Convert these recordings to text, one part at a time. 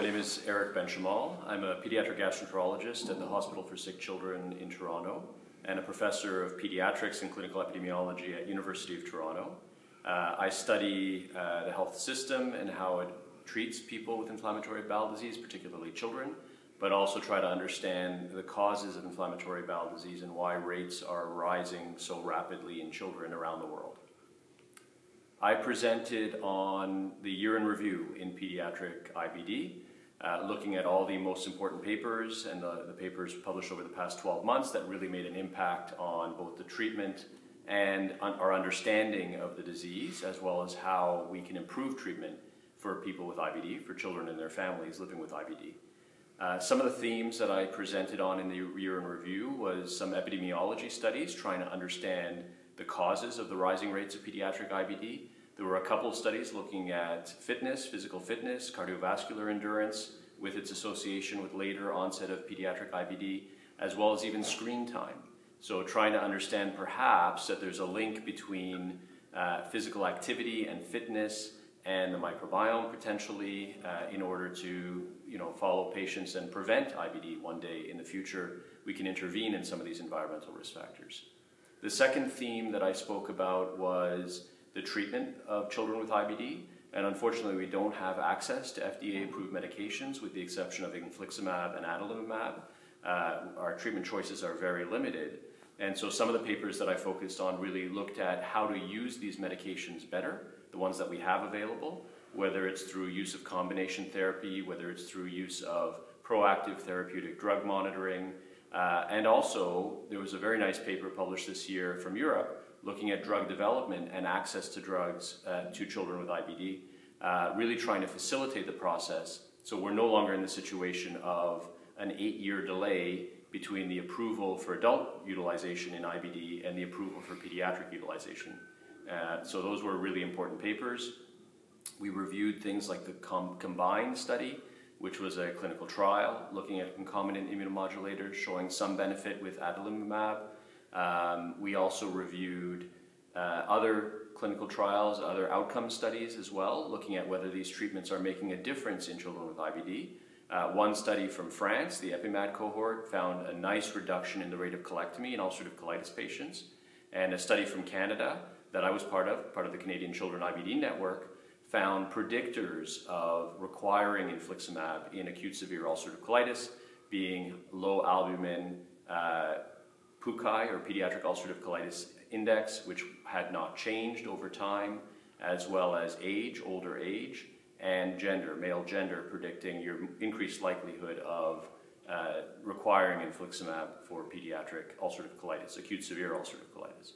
My name is Eric Benchimol. I'm a pediatric gastroenterologist at the Hospital for Sick Children in Toronto and a professor of pediatrics and clinical epidemiology at University of Toronto. Uh, I study uh, the health system and how it treats people with inflammatory bowel disease, particularly children, but also try to understand the causes of inflammatory bowel disease and why rates are rising so rapidly in children around the world. I presented on the year in review in pediatric IBD, uh, looking at all the most important papers and the, the, papers published over the past 12 months that really made an impact on both the treatment and our understanding of the disease, as well as how we can improve treatment for people with IBD, for children and their families living with IBD. Uh, some of the themes that I presented on in the year in review was some epidemiology studies trying to understand the causes of the rising rates of pediatric IBD. There were a couple of studies looking at fitness, physical fitness, cardiovascular endurance, with its association with later onset of pediatric IBD, as well as even screen time. So trying to understand perhaps that there's a link between uh, physical activity and fitness and the microbiome potentially uh, in order to you know, follow patients and prevent IBD one day in the future. We can intervene in some of these environmental risk factors. The second theme that I spoke about was the treatment of children with IBD. And unfortunately, we don't have access to FDA-approved medications with the exception of infliximab and adalimumab. Uh, our treatment choices are very limited. And so some of the papers that I focused on really looked at how to use these medications better, the ones that we have available, whether it's through use of combination therapy, whether it's through use of proactive therapeutic drug monitoring, uh, and also there was a very nice paper published this year from Europe looking at drug development and access to drugs uh, to children with IBD, uh, really trying to facilitate the process so we're no longer in the situation of an eight-year delay between the approval for adult utilization in IBD and the approval for pediatric utilization. Uh, so those were really important papers. We reviewed things like the com COMBINE study, which was a clinical trial looking at concomitant immunomodulators showing some benefit with adalimumab um, we also reviewed uh, other clinical trials, other outcome studies as well, looking at whether these treatments are making a difference in children with IBD. Uh, one study from France, the EPIMAD cohort, found a nice reduction in the rate of colectomy in ulcerative colitis patients. And a study from Canada that I was part of, part of the Canadian Children IBD Network, found predictors of requiring infliximab in acute severe ulcerative colitis being low albumin, uh, PUCAI, or Pediatric Ulcerative Colitis Index, which had not changed over time, as well as age, older age, and gender, male gender, predicting your increased likelihood of uh, requiring infliximab for pediatric ulcerative colitis, acute severe ulcerative colitis.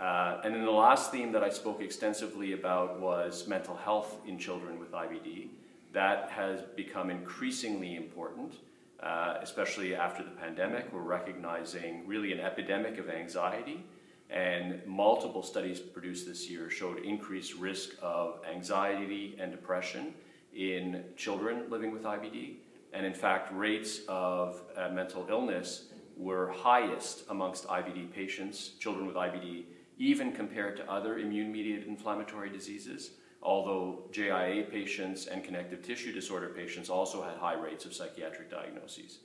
Uh, and then the last theme that I spoke extensively about was mental health in children with IBD. That has become increasingly important uh, especially after the pandemic. We're recognizing really an epidemic of anxiety, and multiple studies produced this year showed increased risk of anxiety and depression in children living with IBD. And in fact, rates of uh, mental illness were highest amongst IBD patients, children with IBD, even compared to other immune mediated inflammatory diseases although JIA patients and connective tissue disorder patients also had high rates of psychiatric diagnoses.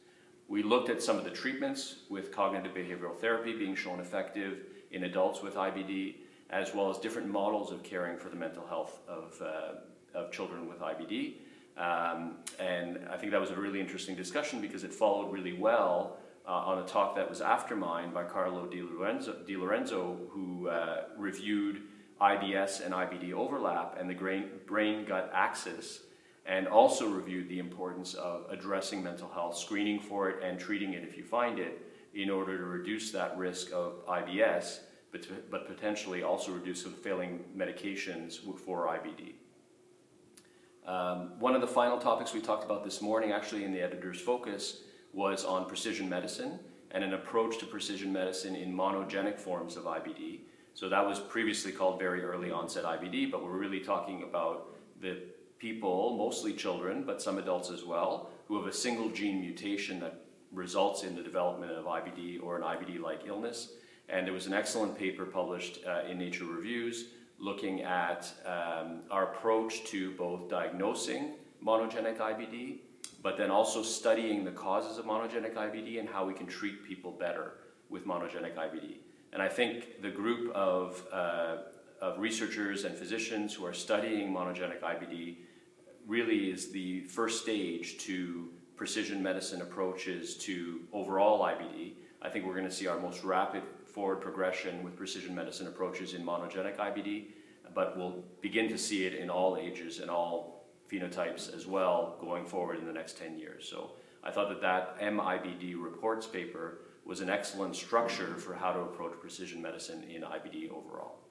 We looked at some of the treatments with cognitive behavioral therapy being shown effective in adults with IBD, as well as different models of caring for the mental health of, uh, of children with IBD. Um, and I think that was a really interesting discussion because it followed really well uh, on a talk that was after mine by Carlo Di Lorenzo, Di Lorenzo who uh, reviewed IBS and IBD overlap and the brain-gut axis, and also reviewed the importance of addressing mental health, screening for it, and treating it if you find it in order to reduce that risk of IBS, but, but potentially also reduce some failing medications for IBD. Um, one of the final topics we talked about this morning, actually in the editor's focus, was on precision medicine and an approach to precision medicine in monogenic forms of IBD. So that was previously called very early onset IBD, but we're really talking about the people, mostly children, but some adults as well, who have a single gene mutation that results in the development of IBD or an IBD-like illness. And there was an excellent paper published uh, in Nature Reviews looking at um, our approach to both diagnosing monogenic IBD, but then also studying the causes of monogenic IBD and how we can treat people better with monogenic IBD. And I think the group of, uh, of researchers and physicians who are studying monogenic IBD really is the first stage to precision medicine approaches to overall IBD. I think we're going to see our most rapid forward progression with precision medicine approaches in monogenic IBD, but we'll begin to see it in all ages and all phenotypes as well going forward in the next 10 years. So I thought that that MIBD reports paper was an excellent structure for how to approach precision medicine in IBD overall.